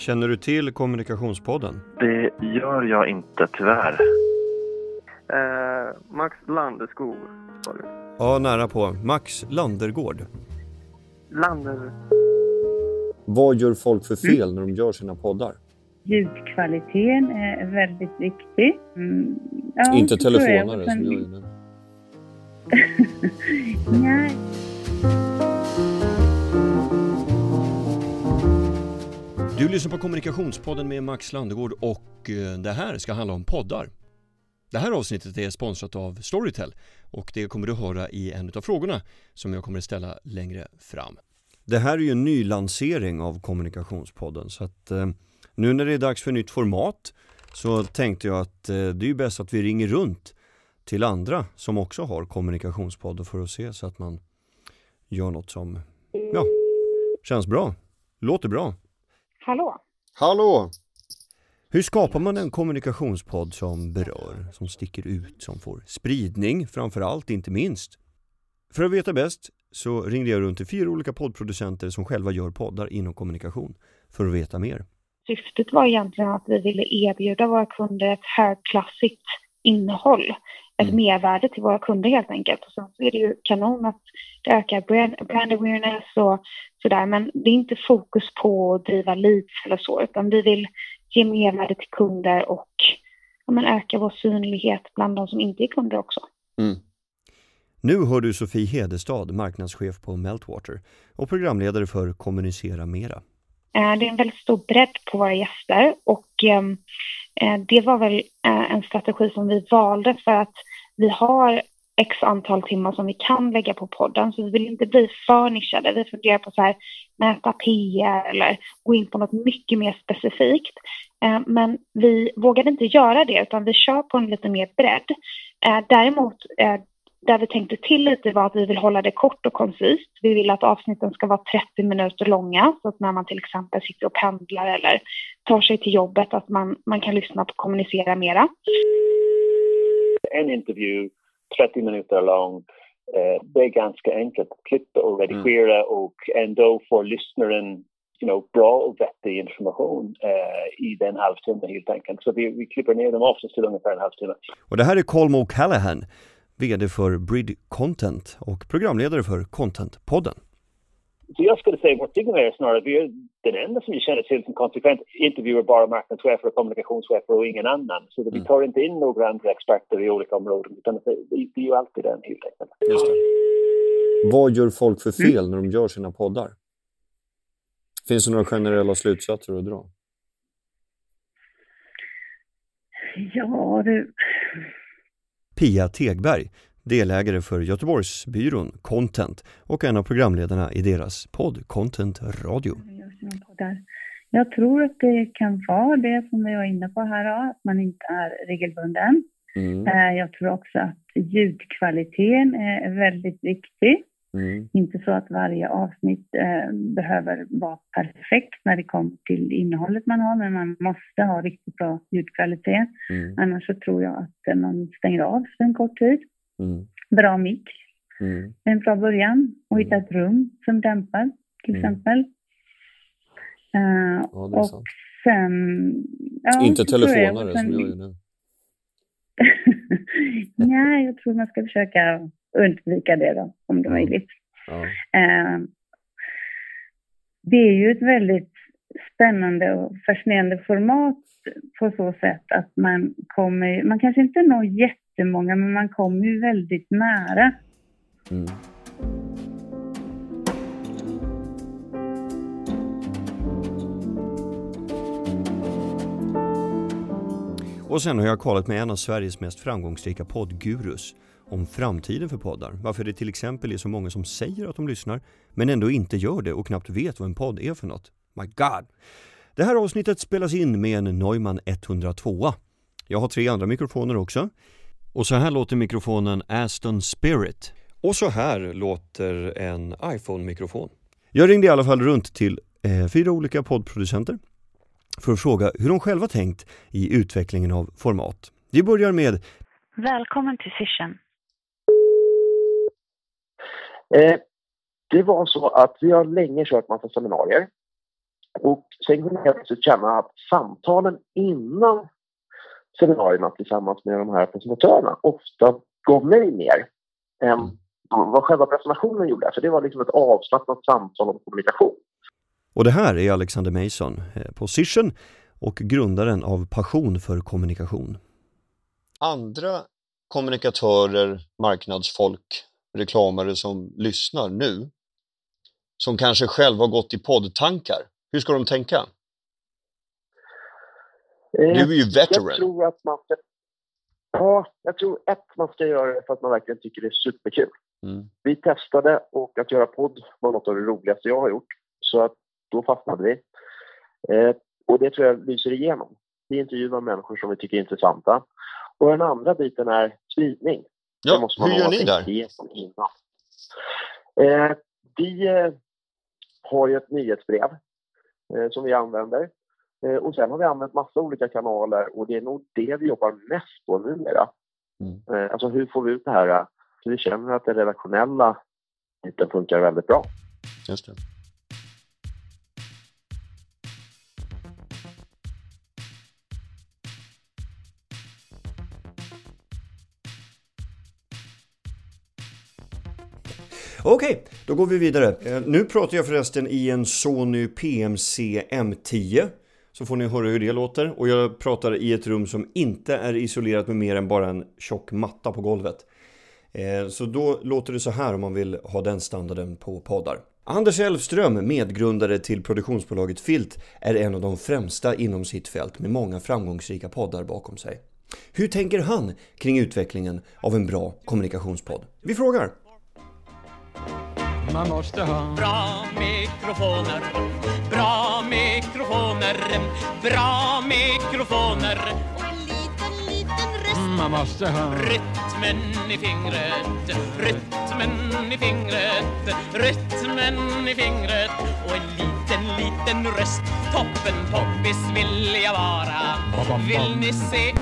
Känner du till Kommunikationspodden? Det gör jag inte tyvärr. Eh, Max Landeskog sa du? Ja, nära på. Max Landergård. Lander... Vad gör folk för fel när de gör sina poddar? Ljudkvaliteten är väldigt viktig. Mm, ja, Inte telefonare som jag gör nu. Nej. Du lyssnar på Kommunikationspodden med Max Landegård och eh, det här ska handla om poddar. Det här avsnittet är sponsrat av Storytel och det kommer du höra i en av frågorna som jag kommer att ställa längre fram. Det här är ju en ny lansering av Kommunikationspodden så att eh, nu när det är dags för nytt format så tänkte jag att eh, det är ju bäst att vi ringer runt till andra som också har kommunikationspodden för att se så att man gör något som ja, känns bra, låter bra. Hallå? Hallå! Hur skapar man en kommunikationspodd som berör, som sticker ut, som får spridning framför allt, inte minst? För att veta bäst så ringde jag runt till fyra olika poddproducenter som själva gör poddar inom kommunikation för att veta mer. Syftet var egentligen att vi ville erbjuda våra kunder ett högklassigt innehåll. Ett Mm. mervärde till våra kunder helt enkelt. Och sen så är det ju kanon att det ökar brand, brand awareness och sådär. Men det är inte fokus på att driva leads eller så. Utan vi vill ge mervärde till kunder och ja, men öka vår synlighet bland de som inte är kunder också. Nu hör du Sofie Hedestad, marknadschef på Meltwater och programledare för Kommunicera Mera. Eh, Det är en väldigt stor bredd på våra gäster och ehm, eh, det var väl eh, en strategi som vi valde för att vi har x antal timmar som vi kan lägga på podden så vi vill inte bli för nischade. Vi funderar på så här mäta PR eller gå in på något mycket mer specifikt. Eh, men vi vågade inte göra det utan vi kör på en lite mer bredd. Eh, däremot eh, där vi tänkte till lite var att vi vill hålla det kort och koncist. Vi vill att avsnitten ska vara 30 minuter långa så att när man till exempel sitter och pendlar eller tar sig till jobbet att man, man kan lyssna på kommunicera mera. en intervju 30 minuter lång. Eh, det är ganska enkelt att klippa och redigera och ändå får lyssnaren you know, bra och vettig information eh, i den halvtimme helt enkelt. Så vi, vi klipper ner dem oftast till ungefär en halvtimme. Och det här är Colmo Callahan, VD för Brid Content och programledare för Contentpodden. Så jag skulle säga vårt är snarare vi är den enda som vi känner till som konsekvent intervjuar bara marknadschefer och kommunikationschefer och ingen annan. Så vi Mm. tar inte in några andra experter i olika områden utan det, är ju alltid den helt enkelt. Just det. Vad gör folk för fel när de gör sina poddar? Finns det några generella slutsatser att dra? Ja, du. Pia Tegberg, delägare för Göteborgsbyrån Content och en av programledarna i deras podd Content Radio. Jag tror att det kan vara det som vi var inne på här, att man inte är regelbunden. Mm, Eh, Jag tror också att ljudkvaliteten är väldigt viktig. mm, Inte så att varje avsnitt eh, behöver vara perfekt när det kommer till innehållet man har, men man måste ha riktigt bra ljudkvalitet. mm, Annars så tror jag att eh, man stänger av för en kort tid. Mm, Bra mick, mm. en bra början. Och hitta Mm. ett rum som dämpar, till Mm. exempel. Eh, Ja, är och sant. sen... ja, Inte telefonare sen- som jag gör nu. Nej, jag tror man ska försöka undvika det då, om det är möjligt. Ja. Eh, det är ju ett väldigt spännande och fascinerande format på så sätt att man kommer, man kanske inte når jättemånga, men man kommer ju väldigt nära. Mm. Och sen har jag kollat med en av Sveriges mest framgångsrika poddgurus om framtiden för poddar. Varför det till exempel är så många som säger att de lyssnar men ändå inte gör det och knappt vet vad en podd är för något. My God! Det här avsnittet spelas in med en Neumann 102. Jag har tre andra mikrofoner också. Och så här låter mikrofonen Aston Spirit. Och så här låter en iPhone-mikrofon. Jag ringde i alla fall runt till eh, fyra olika poddproducenter för att fråga hur de själva tänkt i utvecklingen av format. Vi börjar med Välkommen till Session. Eh, det var så att vi har länge kört massa seminarier. Och sen kunde jag känna att samtalen innan seminarierna tillsammans med de här presentatörerna ofta gav mig mer än mm. vad själva presentationen gjorde. För det var liksom ett avslappnat samtal om kommunikation. Och det här är Alexander Mason, eh, position och grundaren av Passion för kommunikation. Andra kommunikatörer, marknadsfolk, reklamare som lyssnar nu, som kanske själva har gått i poddtankar, hur ska de tänka? Eh, du är ju veteran. Jag tror att man ska, ja, jag tror ett, man ska göra det för att man verkligen tycker det är superkul. Mm. Vi testade och att göra podd var något av det roligaste jag har gjort. Så att då fastnade vi. Eh, och det tror jag lyser igenom. Vi intervjuar människor som vi tycker är intressanta. Och den andra biten är spridning. Ja, hur gör ni där? Innan. Eh, vi eh, har ju ett nyhetsbrev eh, som vi använder. Eh, och sen har vi använt massa olika kanaler och det är nog det vi jobbar mest på numera. Mm. Eh, alltså hur får vi ut det här eh, så vi känner att den redaktionella biten funkar väldigt bra. Just det. Okej, okay, då går vi vidare. Eh, nu pratar jag förresten i en Sony PMC M10. Så får ni höra hur det låter. Och jag pratar i ett rum som inte är isolerat med mer än bara en tjock matta på golvet. Eh, så då låter det så här om man vill ha den standarden på poddar. Anders Elfström, medgrundare till produktionsbolaget Filt, är en av de främsta inom sitt fält med många framgångsrika poddar bakom sig. Hur tänker han kring utvecklingen av en bra kommunikationspodd? Vi frågar! Man måste ha bra mikrofoner, bra mikrofoner, bra mikrofoner och en liten, liten röst. Man måste ha rytmen i fingret, rytmen i fingret, rytmen i fingret och en liten, liten röst. Toppen poppis vill jag vara. Vill ni se?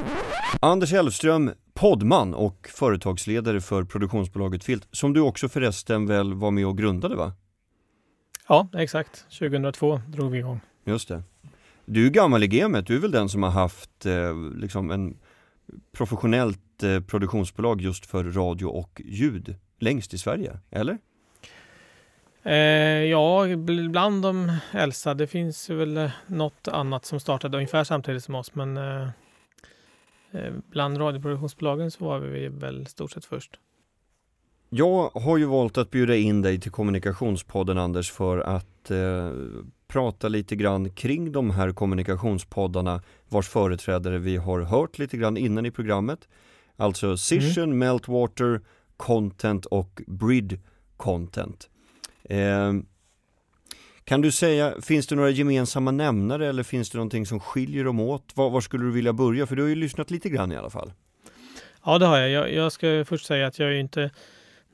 Anders Hellström, poddman och företagsledare för produktionsbolaget Filt, som du också förresten väl var med och grundade va? Ja, exakt. 2002 drog vi igång. Just det. Du är gammal i gamet, du är väl den som har haft eh, liksom en professionellt eh, produktionsbolag just för radio och ljud längst i Sverige, eller? Eh, ja, bland de äldsta. Det finns väl eh, något annat som startade ungefär samtidigt som oss, men eh, Eh, bland radioproduktionsbolagen så var vi väl stort sett först. Jag har ju valt att bjuda in dig till Kommunikationspodden Anders för att eh, prata lite grann kring de här kommunikationspoddarna vars företrädare vi har hört lite grann innan i programmet. Alltså Session, mm. Meltwater, Content och Brid Content. Eh, kan du säga, finns det några gemensamma nämnare eller finns det någonting som skiljer dem åt? Var, var, skulle du vilja börja? För du har ju lyssnat lite grann i alla fall. Ja, det har jag. Jag, jag ska först säga att jag är inte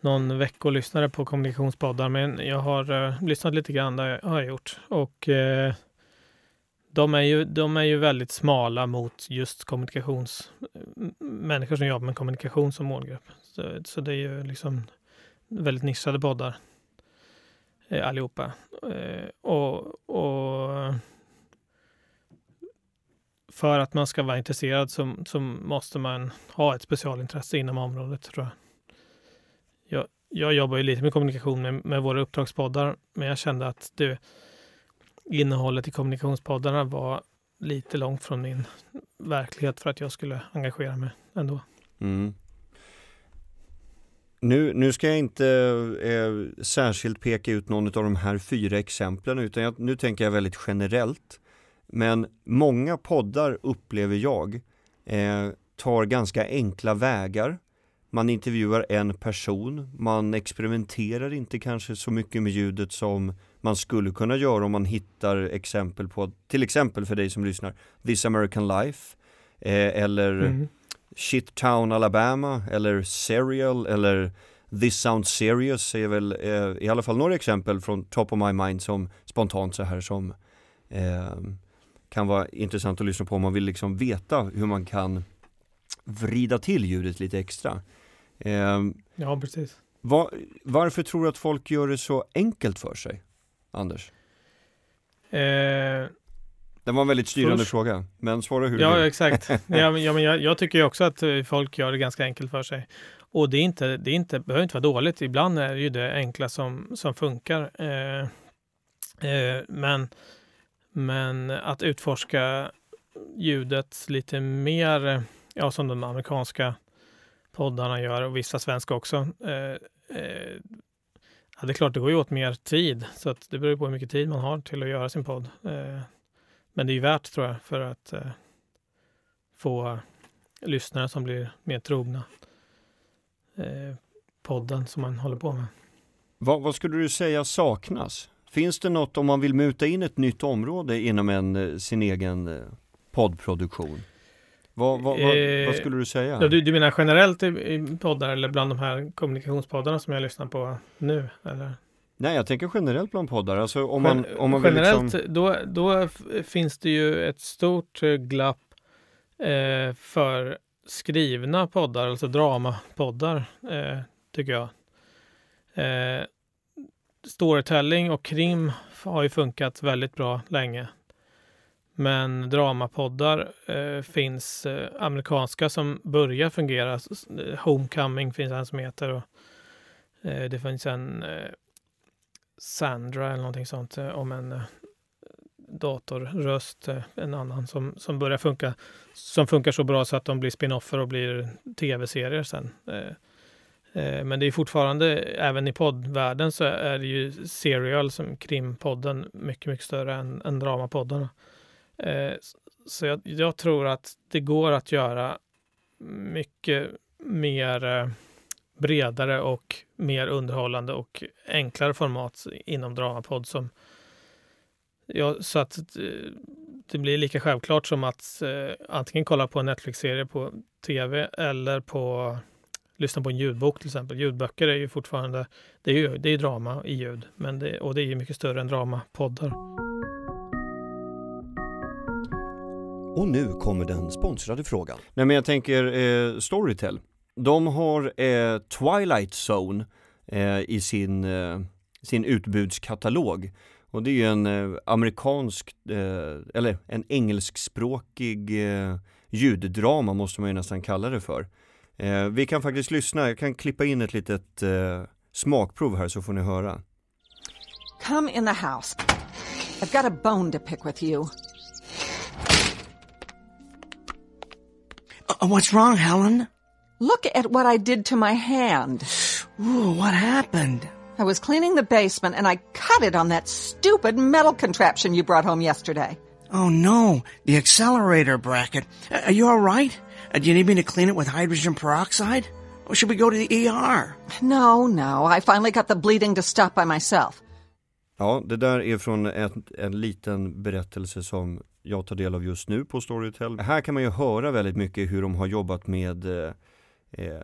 någon veckolyssnare på kommunikationspoddar, men jag har uh, lyssnat lite grann, det har jag gjort. Och uh, de, är ju, de är ju väldigt smala mot just kommunikations... Eh, människor som jobbar med kommunikation som målgrupp. Så, så det är ju liksom väldigt nischade poddar eh, allihopa. Eh, och, och för att man ska vara intresserad så, så, måste man ha ett specialintresse inom området tror jag. Jag, jag jobbar ju lite med kommunikation med, med våra uppdragspoddar, men jag kände att du, innehållet i kommunikationspoddarna var lite långt från min verklighet för att jag skulle engagera mig ändå. Mm. Nu, nu ska jag inte eh, särskilt peka ut någon av de här fyra exemplen utan jag, nu tänker jag väldigt generellt. Men många poddar upplever jag eh, tar ganska enkla vägar. Man intervjuar en person, man experimenterar inte kanske så mycket med ljudet som man skulle kunna göra om man hittar exempel på, till exempel för dig som lyssnar, This American Life eh, eller mm. Shit Town Alabama eller Serial eller This Sounds Serious är väl eh, i alla fall några exempel från top of my mind som spontant så här som eh, kan vara intressant att lyssna på om man vill liksom veta hur man kan vrida till ljudet lite extra. Eh, ja, precis. Var, varför tror du att folk gör det så enkelt för sig, Anders? Eh, det var en väldigt styrande först... fråga, men svara hur ja, exakt. ja, ja, men jag, jag tycker också att eh, folk gör det ganska enkelt för sig. Och det, är inte, det är inte, behöver inte vara dåligt. Ibland är det ju det enkla som, som funkar. Eh, eh, men, men att utforska ljudet lite mer, ja, som de amerikanska poddarna gör och vissa svenska också. Eh, eh, ja, det är klart, det går ju åt mer tid, så att det beror på hur mycket tid man har till att göra sin podd. Eh, men det är ju värt, tror jag, för att eh, få lyssnare som blir mer trogna eh, podden som man håller på med. Vad, vad, skulle du säga saknas? Finns det något om man vill muta in ett nytt område inom en, eh, sin egen eh, poddproduktion? Vad, vad, vad, eh, vad, skulle du säga? Du, du menar generellt i, i poddar eller bland de här kommunikationspoddarna som jag lyssnar på nu? Eller? Nej, jag tänker generellt bland poddar. Alltså om man, om man generellt, liksom... då, då finns det ju ett stort eh, glapp eh, för skrivna poddar, alltså dramapoddar, eh, tycker jag. Eh, storytelling och krim har ju funkat väldigt bra länge. Men dramapoddar eh, finns eh, amerikanska som börjar fungera. Eh, Homecoming finns en som heter. Och, eh, det finns en eh, Sandra eller någonting sånt eh, om en eh, datorröst, eh, en annan som, som börjar funka. Som funkar så bra så att de blir spinoffer och blir tv-serier sen. Eh, men det är fortfarande, även i poddvärlden så är det ju Serial som krimpodden mycket, mycket större än, än dramapoddarna. Eh, så jag, jag, tror att det går att göra mycket mer eh, bredare och mer underhållande och enklare format inom Dramapodd som ja, så att eh, det blir lika självklart som att eh, antingen kolla på en Netflix-serie på tv eller på lyssna på en ljudbok till exempel. Ljudböcker är ju fortfarande, det är ju det är drama i ljud, men det, och det är ju mycket större än dramapoddar. Och nu kommer den sponsrade frågan. Nej men jag tänker eh, Storytel. De har eh, Twilight Zone eh, i sin, eh, sin utbudskatalog. Och det är ju en eh, amerikansk, eh, eller en engelskspråkig ljuddrama måste man ju nästan kalla det för. vi kan faktiskt lyssna, jag kan klippa in ett litet smakprov här så får ni höra. Come in the house. I've got a bone to pick with you. Uh, what's wrong, Helen? Look at what I did to my hand. Ooh, what happened? I was cleaning the basement and I cut it on that stupid metal contraption you brought home yesterday. Oh no, the accelerator bracket. Uh, are you alright? Uh, do you need me to clean it with hydrogen peroxide? Or should we go to the ER? No, no. I finally got the bleeding to stop by myself. Ja, det där är från en, en liten berättelse som jag tar del av just nu på Storytel. Här kan man ju höra väldigt mycket hur de har jobbat med eh, eh,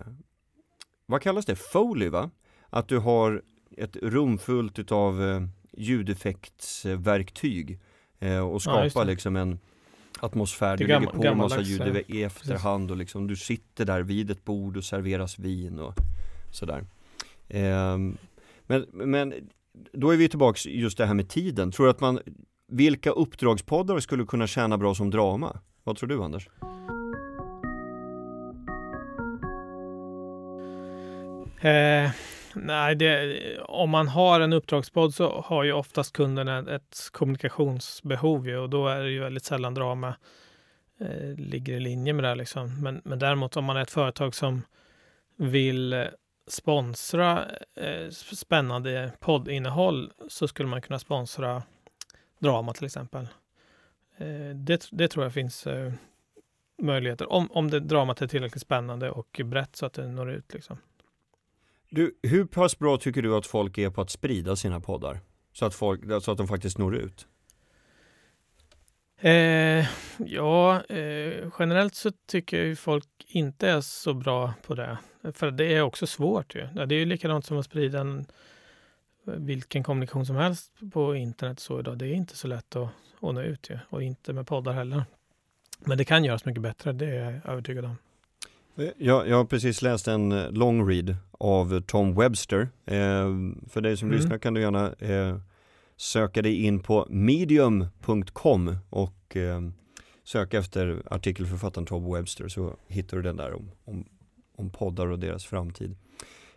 vad kallas det? Foley va? Att du har ett rum fullt utav eh, ljudeffektsverktyg eh, och skapa ja, liksom en atmosfär. Du lägger på en massa ljud i efterhand och liksom du sitter där vid ett bord och serveras vin och sådär. Eh, men, men då är vi tillbaks just det här med tiden. Tror du att man vilka uppdragspoddar skulle kunna tjäna bra som drama? Vad tror du Anders? Eh, nej, det, om man har en uppdragspodd så har ju oftast kunden ett kommunikationsbehov ju, och då är det ju väldigt sällan drama eh, ligger i linje med det. Liksom. Men, men däremot om man är ett företag som vill eh, sponsra eh, spännande poddinnehåll så skulle man kunna sponsra drama till exempel. Eh, det, det tror jag finns eh, möjligheter om, om det dramat är tillräckligt spännande och brett så att det når ut. Liksom. Du, hur pass bra tycker du att folk är på att sprida sina poddar? Så att, folk, så att de faktiskt når ut? Eh, ja, eh, generellt så tycker jag folk inte är så bra på det. För det är också svårt ju. Det är ju likadant som att sprida en vilken kommunikation som helst på internet så idag. Det är inte så lätt att, att nå ut ju. och inte med poddar heller. Men det kan göras mycket bättre, det är jag övertygad om. Jag, jag har precis läst en eh, long read av Tom Webster. Eh, för dig som mm. lyssnar kan du gärna eh, söka dig in på medium.com och eh, söka efter artikelförfattaren Tom Webster så hittar du den där om, om, om poddar och deras framtid.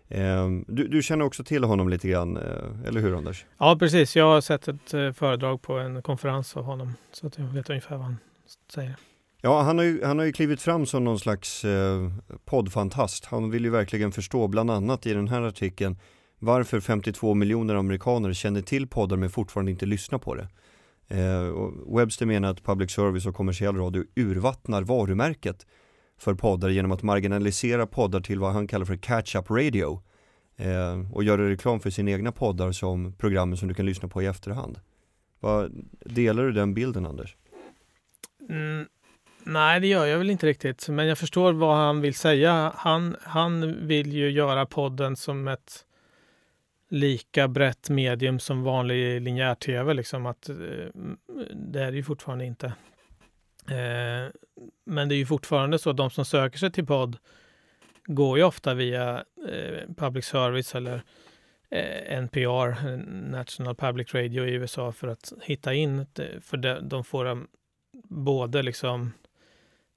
Eh, du, du, känner också till honom lite grann, eh, eller hur Anders? Ja, precis. Jag har sett ett eh, föredrag på en konferens av honom så att jag vet ungefär vad han säger. Ja, han har, ju, han har ju klivit fram som någon slags eh, poddfantast. Han vill ju verkligen förstå, bland annat i den här artikeln, varför 52 miljoner amerikaner känner till poddar men fortfarande inte lyssnar på det. Eh, Webster menar att public service och kommersiell radio urvattnar varumärket för poddar genom att marginalisera poddar till vad han kallar för catch-up radio eh, och göra reklam för sina egna poddar som programmen som du kan lyssna på i efterhand. Vad, delar du den bilden Anders? Mm, nej, det gör jag väl inte riktigt, men jag förstår vad han vill säga. Han, han vill ju göra podden som ett lika brett medium som vanlig linjär tv. Liksom att, eh, det är det ju fortfarande inte. Eh, men det är ju fortfarande så att de som söker sig till podd går ju ofta via eh, public service eller eh, NPR, National Public Radio i USA för att hitta in, eh, för de får eh, både liksom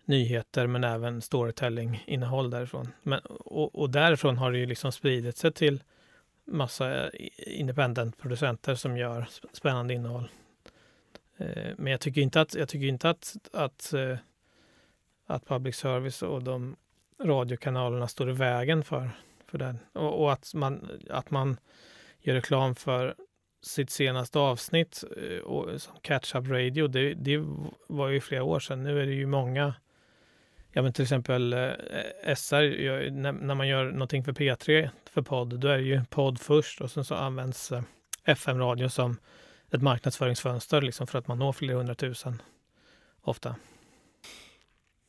nyheter men även storytelling-innehåll därifrån. Men, och, och därifrån har det ju liksom spridit sig till massa independent-producenter som gör spännande innehåll. Eh, men jag tycker inte att, jag tycker inte att, att, eh, att public service och de radiokanalerna står i vägen för, för den. Och, och, att, man, att man gör reklam för sitt senaste avsnitt eh, och, som catch-up radio, det, det var ju flera år sedan. Nu är det ju många Ja men till exempel eh, SR, när, när, man gör någonting för P3 för podd, då är det ju podd först och sen så används eh, FM-radio som ett marknadsföringsfönster liksom för att man når flera hundratusen ofta.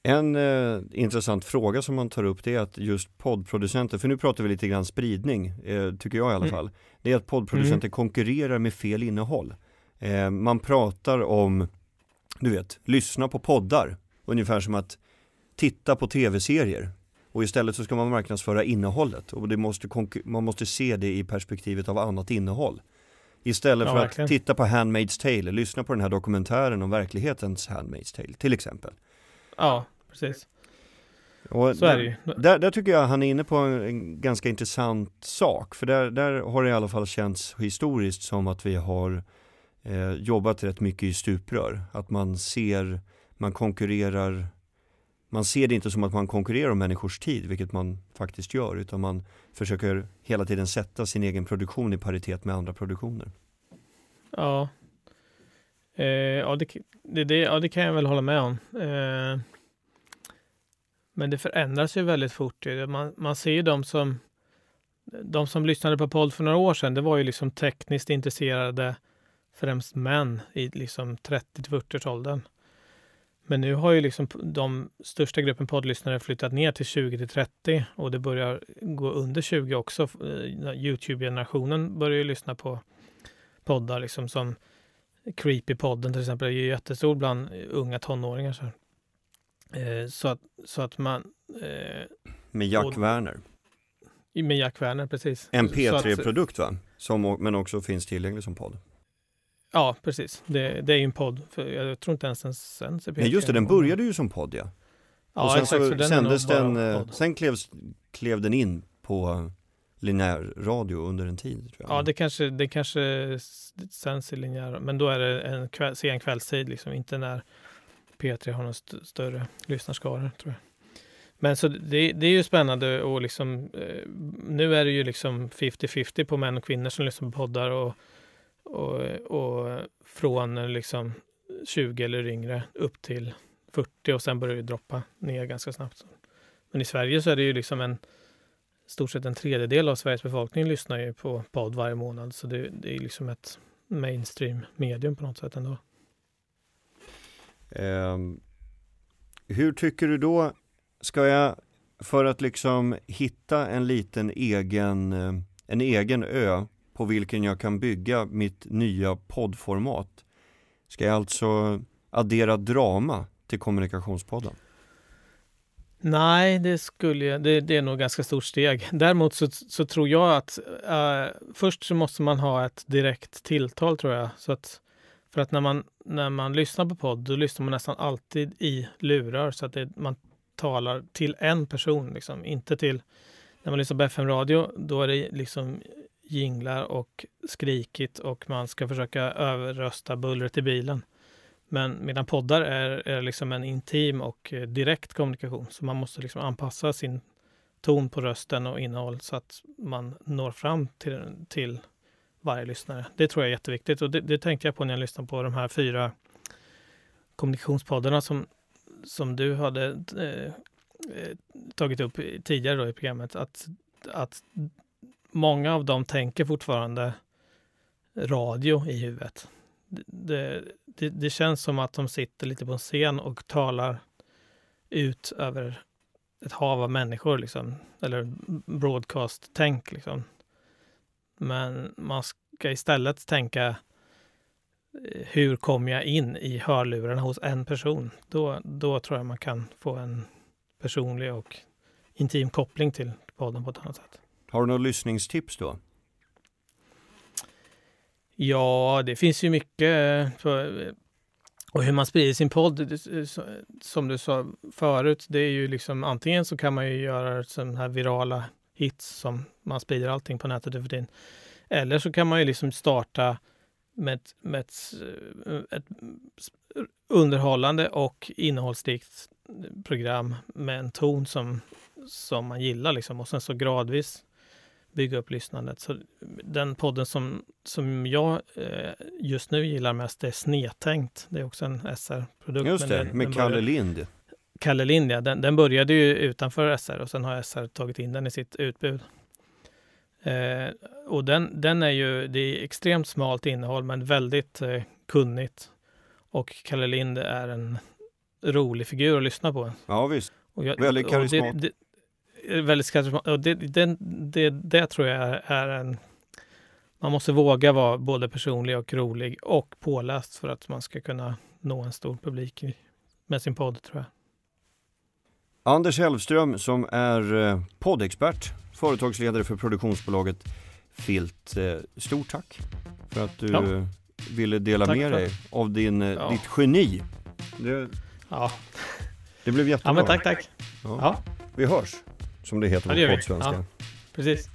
En eh, intressant fråga som man tar upp det är att just poddproducenter, för nu pratar vi lite grann spridning, eh, tycker jag i alla mm. fall, det är att poddproducenter mm. konkurrerar med fel innehåll. Eh, man pratar om, du vet, lyssna på poddar, ungefär som att titta på tv-serier. Och istället så ska man marknadsföra innehållet och det måste man måste se det i perspektivet av annat innehåll. Istället ja, för verkligen. att titta på Handmaid's Tale, lyssna på den här dokumentären om verklighetens Handmaid's Tale till exempel. Ja, precis. Och så där, är det ju. Där, där, tycker jag han är inne på en, ganska intressant sak. För där, där har det i alla fall känts historiskt som att vi har eh, jobbat rätt mycket i stuprör. Att man ser, man konkurrerar man ser det inte som att man konkurrerar om människors tid, vilket man faktiskt gör, utan man försöker hela tiden sätta sin egen produktion i paritet med andra produktioner. Ja, eh, ja, det, det, det, ja, det kan jag väl hålla med om. Eh, men det förändras ju väldigt fort. Man, man ser ju de som, de som lyssnade på podd för några år sedan, det var ju liksom tekniskt intresserade, främst män i liksom 30 40 åldern. Men nu har ju liksom de största gruppen poddlyssnare flyttat ner till 20 till 30 och det börjar gå under 20 också. Eh, Youtube-generationen börjar ju lyssna på poddar liksom som Creepy-podden till exempel är ju jättestor bland unga tonåringar. Så, eh, så, att, så att man... Eh, med Jack och, Werner. Med Jack Werner, precis. En P3-produkt va? Som, men också finns tillgänglig som podd. Ja, precis. Det, det är ju en podd. För jag tror inte ens den sänds i Nej, just det. Den började ju som podd, ja. Ja, och sen exakt, så den sändes den, eh, sen klev, klev den in på linjär radio under en tid. Ja, det kanske, det kanske sänds i linjär, men då är det en kväll, sen kvällstid, liksom, inte när P3 har någon st större lyssnarskaror, tror jag. Men så det, det är ju spännande och liksom, eh, nu är det ju liksom 50-50 på män och kvinnor som lyssnar på poddar och och, och från liksom 20 eller yngre upp till 40 och sen börjar det droppa ner ganska snabbt. Men i Sverige så är det ju liksom en stort sett en tredjedel av Sveriges befolkning lyssnar ju på podd varje månad. Så det, det är liksom ett mainstream medium på något sätt ändå. Um, hur tycker du då, ska jag för att liksom hitta en liten egen, eh, en egen ö på vilken jag kan bygga mitt nya poddformat ska jag alltså addera drama till kommunikationspodden? Nej, det skulle jag, det, det är nog ganska stort steg. Däremot så, så tror jag att uh, först så måste man ha ett direkt tilltal tror jag. Så att, för att när man, när man lyssnar på podd, då lyssnar man nästan alltid i lurar så att det, man talar till en person, liksom. inte till... När man lyssnar på FM-radio, då är det liksom jinglar och skrikigt och man ska försöka överrösta bullret i bilen. Men medan poddar är, är liksom en intim och eh, direkt kommunikation. Så man måste liksom anpassa sin ton på rösten och innehåll så att man når fram till, till varje lyssnare. Det tror jag är jätteviktigt och det, det tänkte jag på när jag lyssnade på de här fyra kommunikationspoddarna som, som du hade eh, eh tagit upp tidigare då i programmet. Att, att många av dem tänker fortfarande radio i huvudet det, det, det, känns som att de sitter lite på en scen och talar ut över ett hav av människor, liksom. eller broadcast-tänk. Liksom. Men man ska istället tänka eh, hur kommer jag in i hörlurarna hos en person? Då, då tror jag man kan få en personlig och intim koppling till podden på ett annat sätt. Har du några lyssningstips då? Ja, det finns ju mycket. Eh, eh, och hur man sprider sin podd, eh, som du sa förut, det är ju liksom antingen så kan man ju göra sådana här virala hits som man sprider allting på nätet för tiden. Eller så kan man ju liksom starta med, ett, med ett, ett underhållande och innehållsrikt program med en ton som, som man gillar liksom och sen så gradvis bygga upp lyssnandet. Så den podden som, som jag eh, just nu gillar mest är Snedtänkt. Det är också en SR-produkt. Just det, den, med den Kalle började, Lind. Kalle Lind, ja. Den, den, började ju utanför SR och sen har SR tagit in den i sitt utbud. Eh, och den, den är ju, det är extremt smalt innehåll men väldigt eh, kunnigt. Och Kalle Lind är en rolig figur att lyssna på. Ja visst. Jag, väldigt karismatisk väldigt. Och det, det, det, det tror jag är en... Man måste våga vara både personlig och rolig och påläst för att man ska kunna nå en stor publik med sin podd, tror jag. Anders Hellström som är eh, poddexpert, företagsledare för produktionsbolaget Filt. Eh, stort tack för att du ja. ville dela tack med dig av din, eh, ja. ditt geni. Det, ja. det blev jättebra. Ja, men tack, tack. Ja. ja. Vi hörs som det heter ja, på poddsvenska. Ja, precis.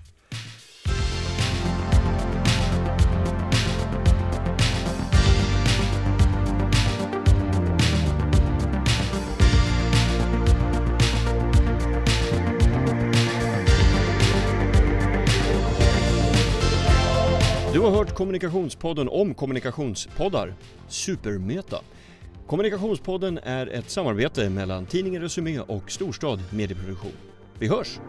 Du har hört Kommunikationspodden om kommunikationspoddar, Supermeta. Kommunikationspodden är ett samarbete mellan tidningen Resumé och Storstad Medieproduktion. Vi hörs!